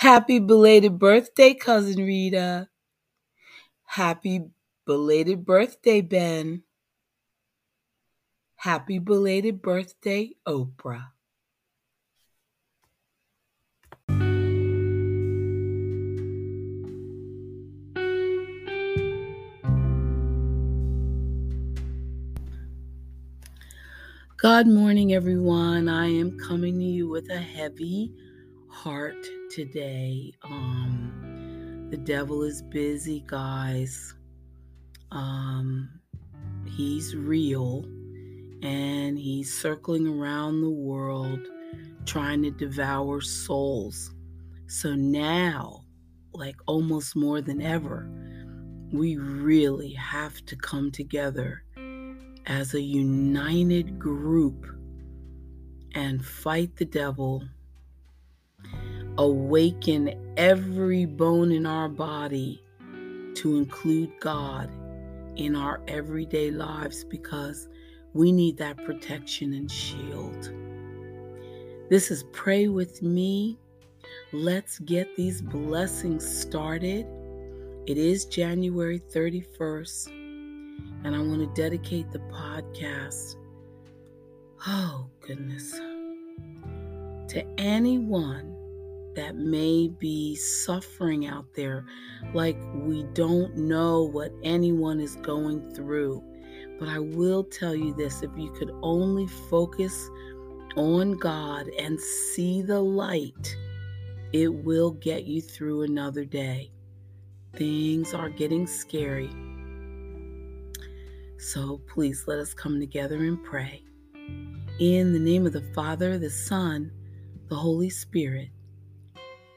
Happy belated birthday, Cousin Rita. Happy belated birthday, Ben. Happy belated birthday, Oprah. Good morning, everyone. I am coming to you with a heavy heart today. Um, the devil is busy, guys. Um, he's real and he's circling around the world trying to devour souls. So now, like almost more than ever, we really have to come together as a united group and fight the devil, awaken every bone in our body to include God in our everyday lives because we need that protection and shield. This is Pray With Me. Let's get these blessings started. It is January 31st and I want to dedicate the podcast, oh goodness, to anyone that may be suffering out there, like we don't know what anyone is going through. But I will tell you this if you could only focus on God and see the light, it will get you through another day. Things are getting scary so please let us come together and pray. In the name of the Father, the Son, the Holy Spirit.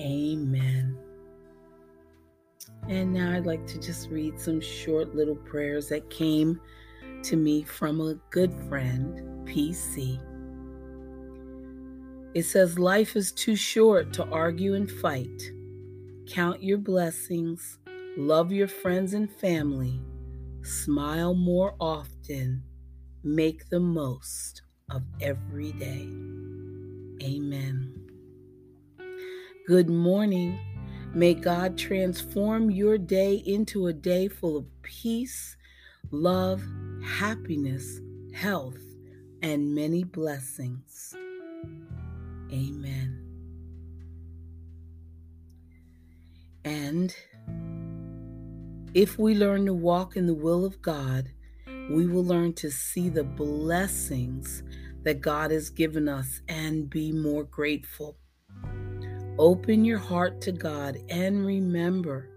Amen. And now I'd like to just read some short little prayers that came to me from a good friend, PC. It says, Life is too short to argue and fight. Count your blessings, love your friends and family, Smile more often. Make the most of every day. Amen. Good morning. May God transform your day into a day full of peace, love, happiness, health, and many blessings. Amen. And if we learn to walk in the will of God, we will learn to see the blessings that God has given us and be more grateful. Open your heart to God and remember,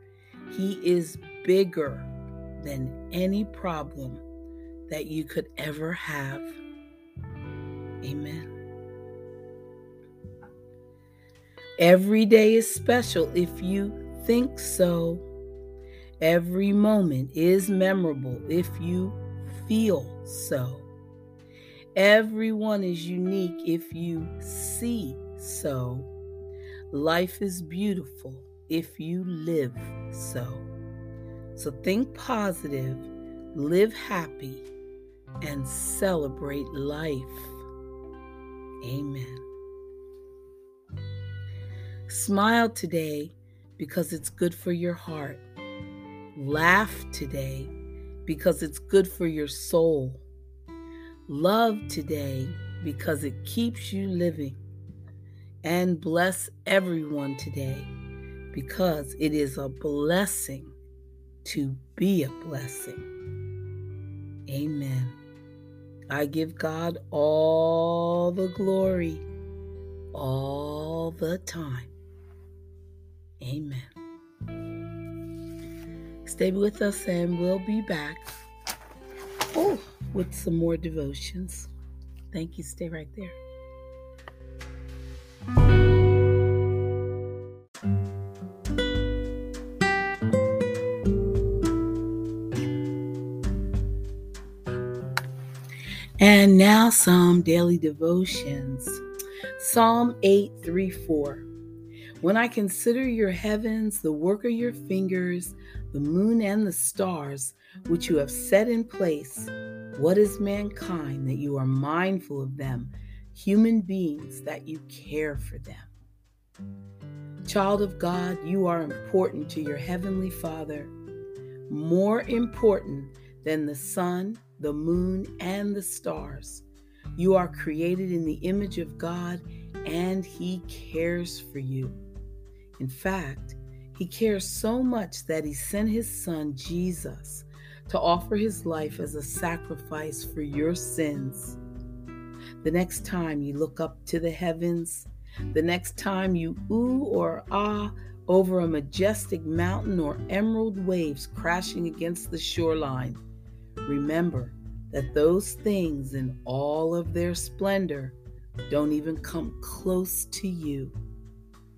He is bigger than any problem that you could ever have. Amen. Every day is special if you think so. Every moment is memorable if you feel so. Everyone is unique if you see so. Life is beautiful if you live so. So think positive, live happy, and celebrate life. Amen. Smile today because it's good for your heart. Laugh today because it's good for your soul. Love today because it keeps you living. And bless everyone today because it is a blessing to be a blessing. Amen. I give God all the glory all the time. Amen. Stay with us and we'll be back oh, with some more devotions. Thank you. Stay right there. Now, some daily devotions. Psalm 8 3 4. When I consider your heavens, the work of your fingers, the moon and the stars, which you have set in place, what is mankind that you are mindful of them, human beings that you care for them? Child of God, you are important to your Heavenly Father, more important than the sun, the moon, and the stars. You are created in the image of God, and He cares for you. In fact, he cares so much that he sent his son, Jesus, to offer his life as a sacrifice for your sins. The next time you look up to the heavens, the next time you ooh or ah over a majestic mountain or emerald waves crashing against the shoreline, remember that those things in all of their splendor don't even come close to you.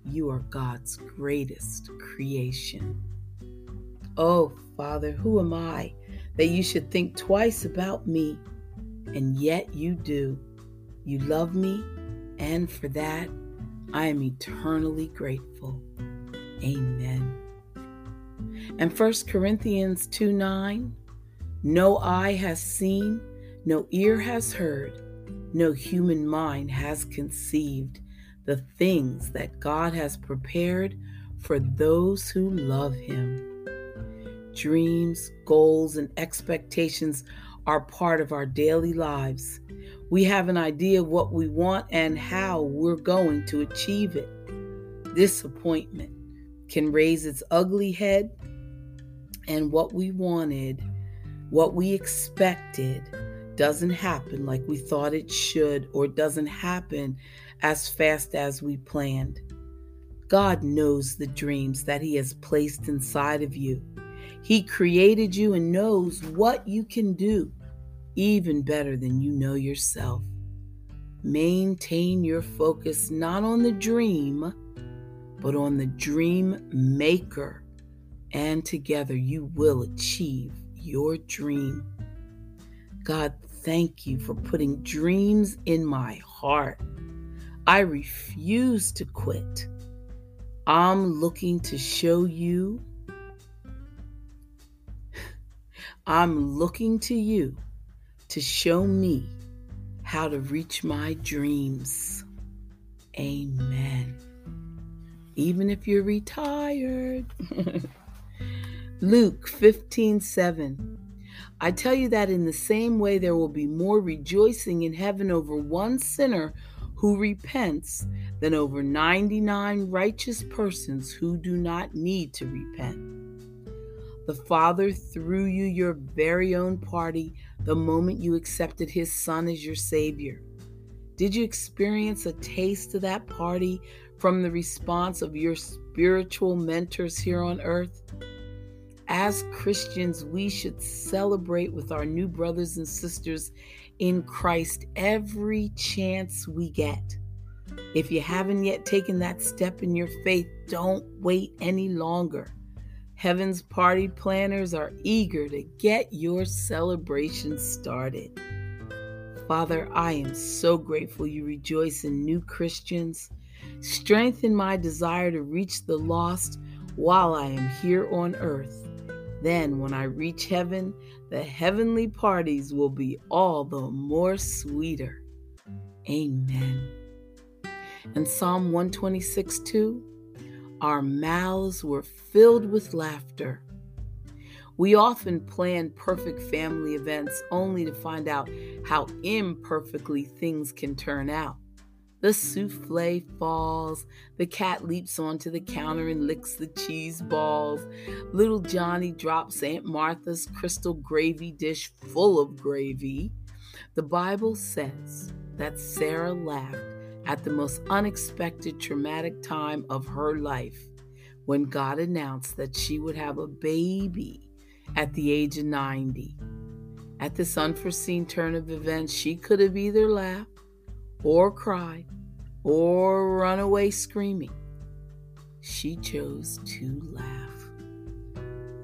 You are God's greatest creation. Oh, Father, who am I that you should think twice about me? And yet you do. You love me, and for that, I am eternally grateful. Amen. And 1 Corinthians 2 9, no eye has seen, no ear has heard, no human mind has conceived the things that God has prepared for those who love Him. Dreams, goals, and expectations are part of our daily lives. We have an idea of what we want and how we're going to achieve it. Disappointment can raise its ugly head, and what we wanted, what we expected, doesn't happen like we thought it should or doesn't happen as fast as we planned. God knows the dreams that He has placed inside of you. He created you and knows what you can do, even better than you know yourself. Maintain your focus not on the dream, but on the dream maker, and together you will achieve your dream. God, thank you for putting dreams in my heart. I refuse to quit. I'm looking to show you. I'm looking to you to show me how to reach my dreams. Amen. Even if you're retired. Luke 15 7. I tell you that in the same way, there will be more rejoicing in heaven over one sinner who repents than over 99 righteous persons who do not need to repent. The Father threw you your very own party the moment you accepted His Son as your Savior. Did you experience a taste of that party from the response of your spiritual mentors here on earth? As Christians, we should celebrate with our new brothers and sisters in Christ every chance we get. If you haven't yet taken that step in your faith, don't wait any longer. Heaven's party planners are eager to get your celebration started. Father, I am so grateful you rejoice in new Christians. Strengthen my desire to reach the lost while I am here on earth. Then, when I reach heaven, the heavenly parties will be all the more sweeter. Amen. And Psalm 126 2 Our mouths were filled with laughter. We often plan perfect family events only to find out how imperfectly things can turn out. The souffle falls. The cat leaps onto the counter and licks the cheese balls. Little Johnny drops Aunt Martha's crystal gravy dish full of gravy. The Bible says that Sarah laughed at the most unexpected traumatic time of her life when God announced that she would have a baby at the age of 90. At this unforeseen turn of events, she could have either laughed or cried or run away screaming. She chose to laugh.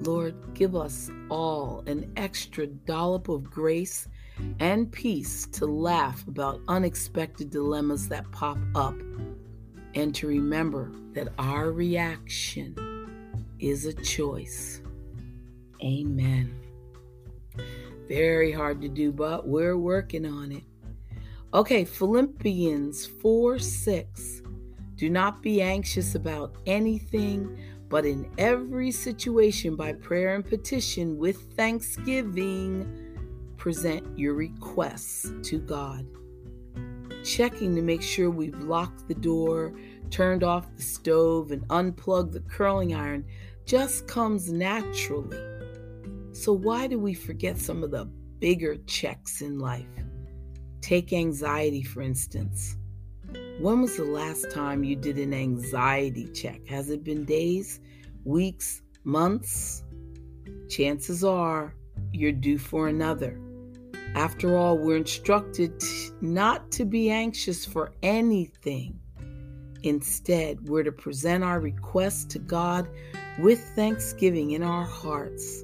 Lord, give us all an extra dollop of grace and peace to laugh about unexpected dilemmas that pop up and to remember that our reaction is a choice. Amen. Very hard to do, but we're working on it. Okay, Philippians 4 6. Do not be anxious about anything, but in every situation, by prayer and petition with thanksgiving, present your requests to God. Checking to make sure we've locked the door, turned off the stove, and unplugged the curling iron just comes naturally. So, why do we forget some of the bigger checks in life? Take anxiety, for instance. When was the last time you did an anxiety check? Has it been days, weeks, months? Chances are you're due for another. After all, we're instructed not to be anxious for anything. Instead, we're to present our requests to God with thanksgiving in our hearts.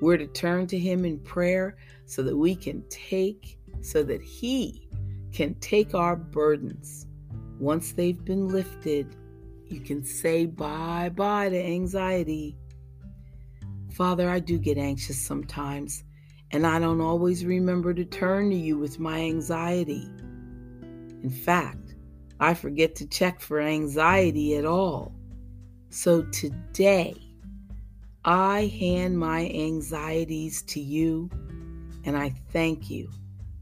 We're to turn to Him in prayer so that we can take, so that He can take our burdens. Once they've been lifted, you can say bye bye to anxiety. Father, I do get anxious sometimes and I don't always remember to turn to you with my anxiety. In fact, I forget to check for anxiety at all. So today, I hand my anxieties to you, and I thank you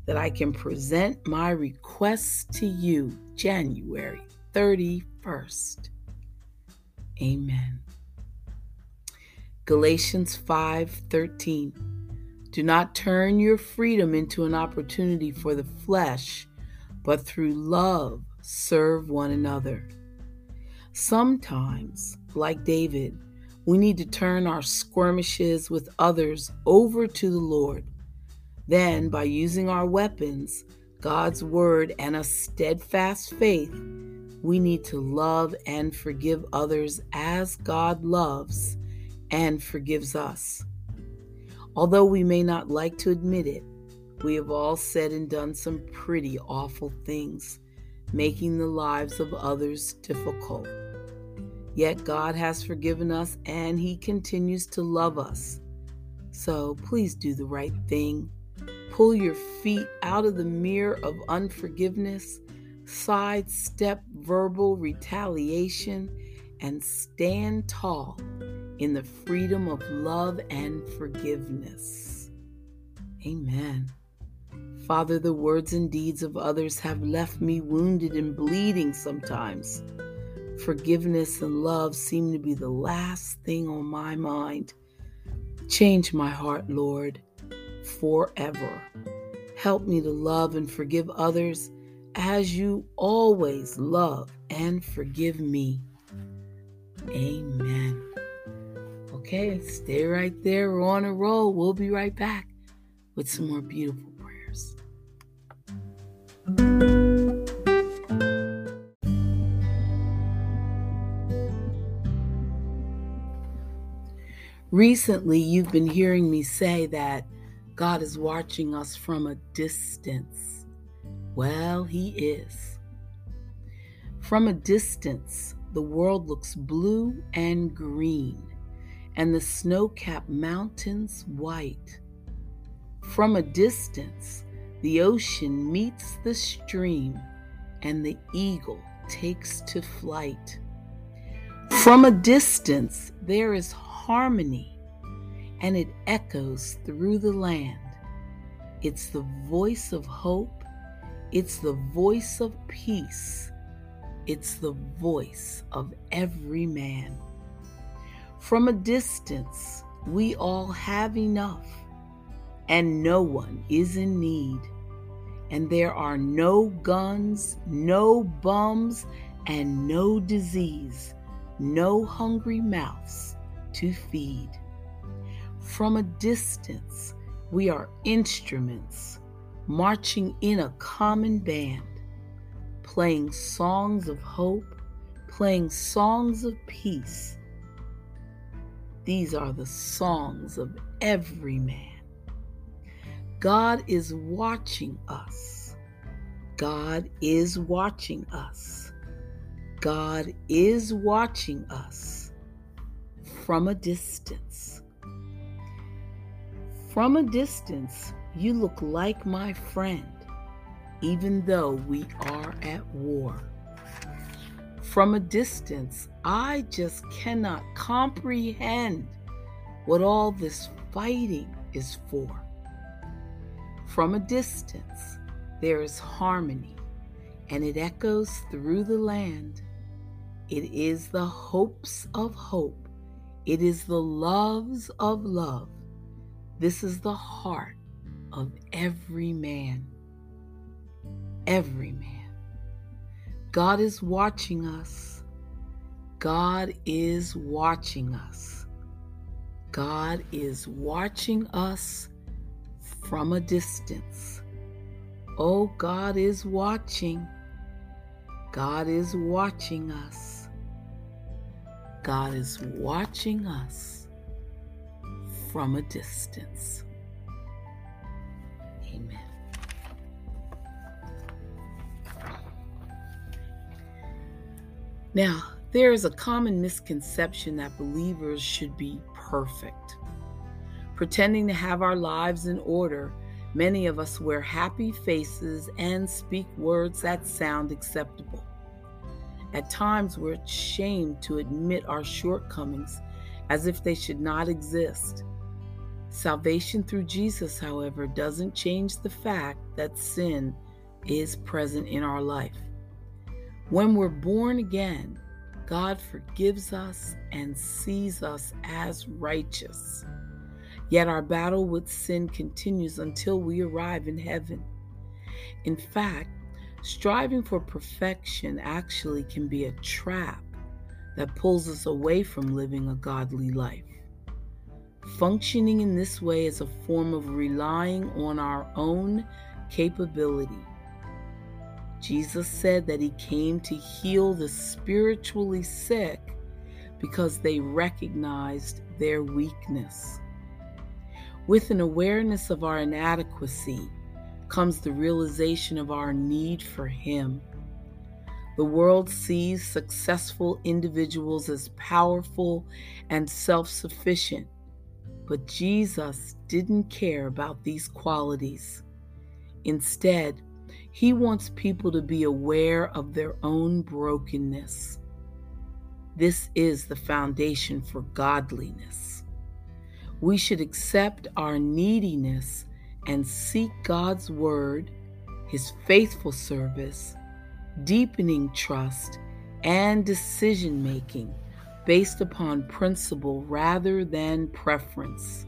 that I can present my requests to you January 31st. Amen. Galatians 5:13 do not turn your freedom into an opportunity for the flesh, but through love serve one another. Sometimes, like David, we need to turn our skirmishes with others over to the Lord. Then, by using our weapons, God's word, and a steadfast faith, we need to love and forgive others as God loves and forgives us. Although we may not like to admit it, we have all said and done some pretty awful things, making the lives of others difficult. Yet God has forgiven us and He continues to love us. So please do the right thing. Pull your feet out of the mirror of unforgiveness, sidestep verbal retaliation, and stand tall in the freedom of love and forgiveness. Amen. Father, the words and deeds of others have left me wounded and bleeding sometimes. Forgiveness and love seem to be the last thing on my mind. Change my heart, Lord, forever. Help me to love and forgive others as you always love and forgive me. Amen. Okay, stay right there. We're on a roll. We'll be right back with some more beautiful prayers. Recently, you've been hearing me say that God is watching us from a distance. Well, He is. From a distance, the world looks blue and green and the snow capped mountains white. From a distance, the ocean meets the stream, and the eagle takes to flight. From a distance, there is harmony, and it echoes through the land. It's the voice of hope It's the voice of peace. It's the voice of every man. From a distance, we all have enough, and no one is in need. And there are no guns, no bums, and no disease, no hungry mouths to feed. From a distance, we are instruments marching in a common band, playing songs of hope, playing songs of peace. These are the songs of every man. God is watching us. God is watching us. God is watching us from a distance. From a distance, you look like my friend, even though we are at war. From a distance, I just cannot comprehend what all this fighting is for. From a distance, there is harmony, and it echoes through the land. It is the hopes of hope. It is the loves of love. This is the heart of every man. Every man. God is watching us. God is watching us. God is watching us from a distance. Oh, God is watching. God is watching us. God is watching us from a distance. Amen. Now, there is a common misconception that believers should be perfect. Pretending to have our lives in order, many of us wear happy faces and speak words that sound acceptable. At times, we're ashamed to admit our shortcomings as if they should not exist. Salvation through Jesus, however, doesn't change the fact that sin is present in our life. When we're born again, God forgives us and sees us as righteous. Yet our battle with sin continues until we arrive in heaven. In fact, striving for perfection actually can be a trap that pulls us away from living a godly life. Functioning in this way is a form of relying on our own capability. Jesus said that he came to heal the spiritually sick because they recognized their weakness. With an awareness of our inadequacy comes the realization of our need for Him. The world sees successful individuals as powerful and self sufficient, but Jesus didn't care about these qualities. Instead, He wants people to be aware of their own brokenness. This is the foundation for godliness. We should accept our neediness and seek God's word, His faithful service, deepening trust, and decision making based upon principle rather than preference.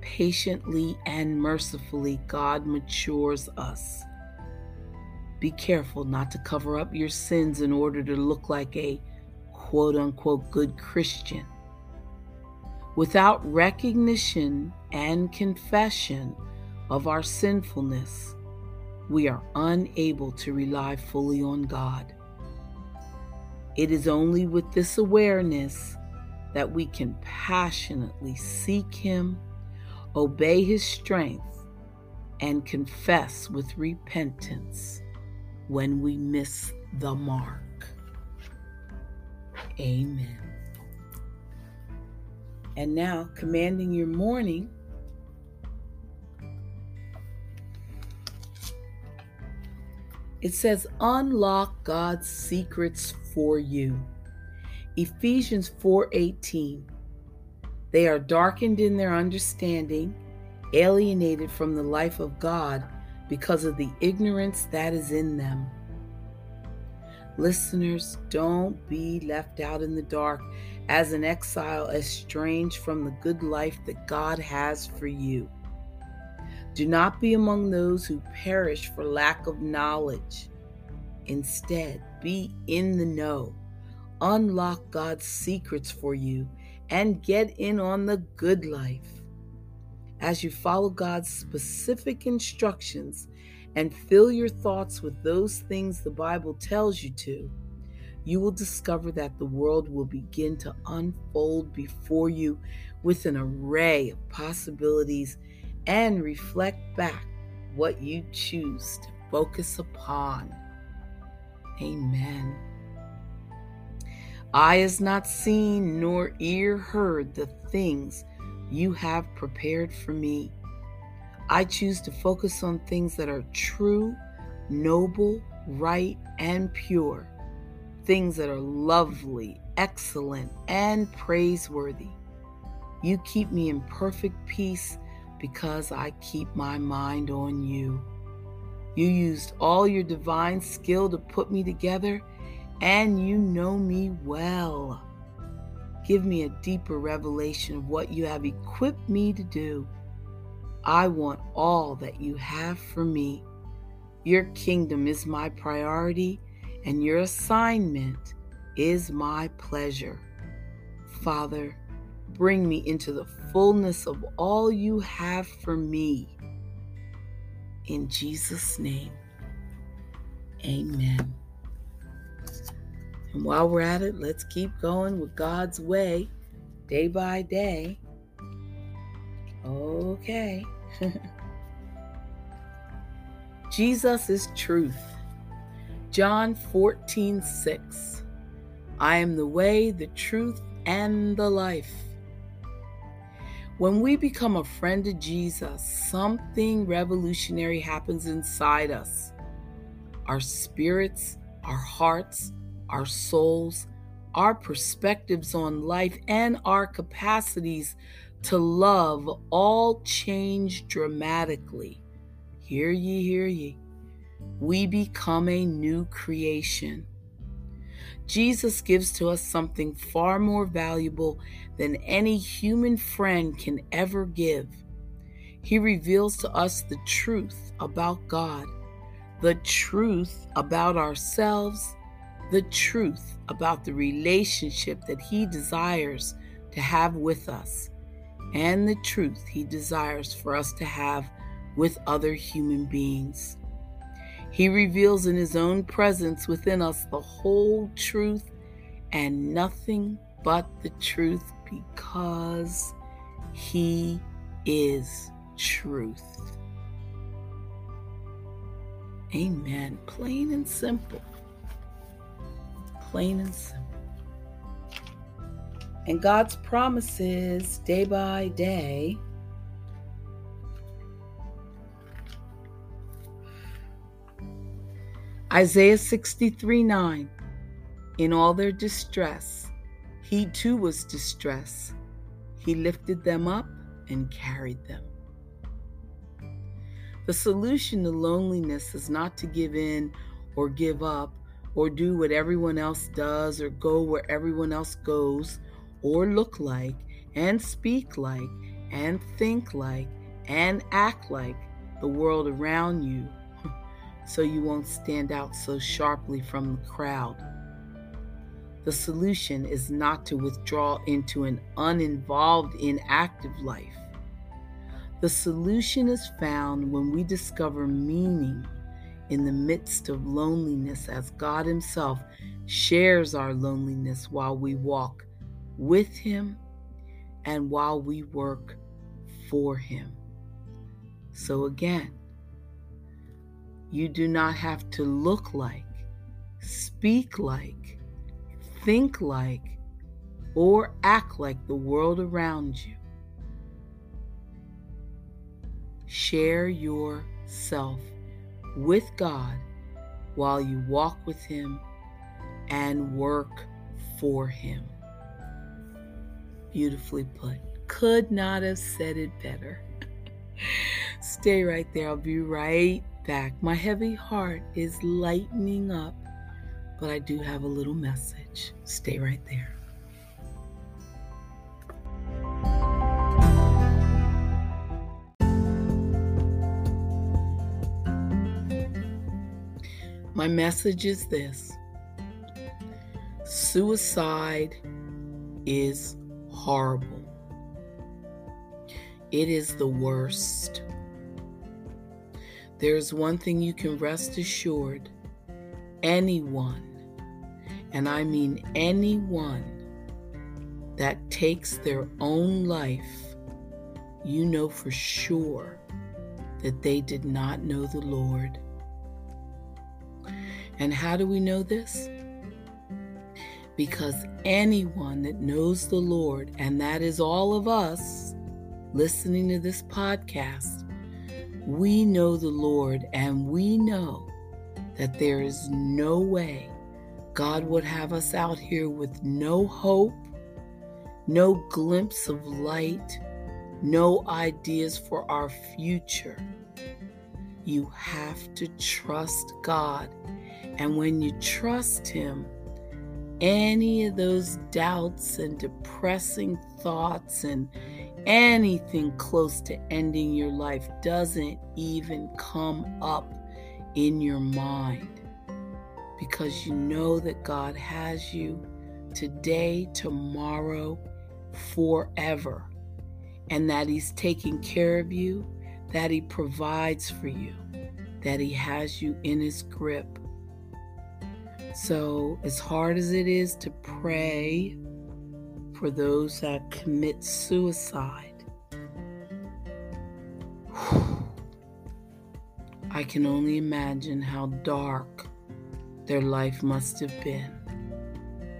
Patiently and mercifully, God matures us. Be careful not to cover up your sins in order to look like a quote unquote good Christian. Without recognition and confession of our sinfulness, we are unable to rely fully on God. It is only with this awareness that we can passionately seek Him, obey His strength, and confess with repentance when we miss the mark. Amen. And now, commanding your morning. It says, unlock God's secrets for you. Ephesians 4:18. They are darkened in their understanding, alienated from the life of God because of the ignorance that is in them. Listeners, don't be left out in the dark as an exile, estranged from the good life that God has for you. Do not be among those who perish for lack of knowledge. Instead, be in the know. Unlock God's secrets for you and get in on the good life. As you follow God's specific instructions and fill your thoughts with those things the Bible tells you to, you will discover that the world will begin to unfold before you with an array of possibilities and reflect back what you choose to focus upon. Amen. Eye has not seen nor ear heard the things you have prepared for me. I choose to focus on things that are true, noble, right, and pure, things that are lovely, excellent, and praiseworthy. You keep me in perfect peace because I keep my mind on you. You used all your divine skill to put me together, and you know me well. Give me a deeper revelation of what you have equipped me to do. I want all that you have for me. Your kingdom is my priority, and your assignment is my pleasure. Father, bring me into the fullness of all you have for me. In Jesus' name, amen. And while we're at it, let's keep going with God's way day by day. Okay. Jesus is truth. John 14, 6. I am the way, the truth, and the life. When we become a friend of Jesus, something revolutionary happens inside us. Our spirits, our hearts, our souls, our perspectives on life, and our capacities to love all change dramatically. Hear ye, hear ye. We become a new creation. Jesus gives to us something far more valuable than any human friend can ever give. He reveals to us the truth about God, the truth about ourselves, the truth about the relationship that He desires to have with us and the truth He desires for us to have with other human beings. He reveals in His own presence within us the whole truth and nothing but the truth because He is truth. Amen. Plain and simple. Plain and simple. And God's promises day by day Isaiah 63 9. In all their distress, he too was distressed. He lifted them up and carried them. The solution to loneliness is not to give in or give up or do what everyone else does or go where everyone else goes or look like and speak like and think like and act like the world around you so you won't stand out so sharply from the crowd. The solution is not to withdraw into an uninvolved, inactive life. The solution is found when we discover meaning in the midst of loneliness as God Himself shares our loneliness while we walk with Him and while we work for Him. So again, you do not have to look like, speak like, think like, or act like the world around you. Share yourself with God while you walk with Him and work for Him. Beautifully put. Could not have said it better. Stay right there. I'll be right back. My heavy heart is lightening up, but I do have a little message. Stay right there. My message is this suicide is horrible. It is the worst. There's one thing you can rest assured anyone, and I mean anyone, that takes their own life, you know for sure that they did not know the Lord. And how do we know this? Because anyone that knows the Lord, and that is all of us listening to this podcast, we know the Lord and we know that there is no way God would have us out here with no hope, no glimpse of light, no ideas for our future. You have to trust God. And when you trust Him, any of those doubts and depressing thoughts and anything close to ending your life doesn't even come up in your mind because you know that God has you today, tomorrow, forever, and that He's taking care of you, that He provides for you, that He has you in His grip. So, as hard as it is to pray, for those that commit suicide. I can only imagine how dark their life must have been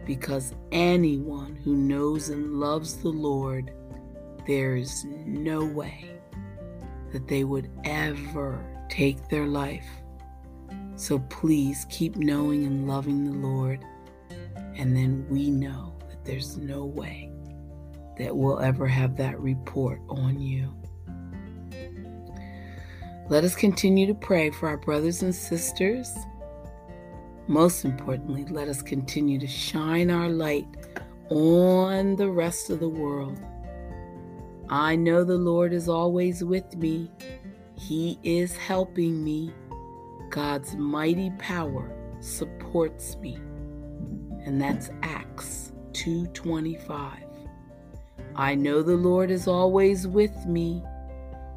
because anyone who knows and loves the Lord, there is no way that they would ever take their life. So please keep knowing and loving the Lord, and then we know there's no way that we'll ever have that report on you. Let us continue to pray for our brothers and sisters. Most importantly, let us continue to shine our light on the rest of the world. I know the Lord is always with me. He is helping me. God's mighty power supports me. And that's Acts 2:25. I know the Lord is always with me.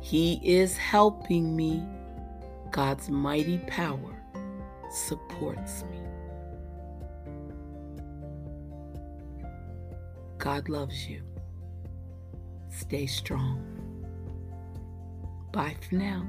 He is helping me. God's mighty power supports me. God loves you. Stay strong. Bye for now.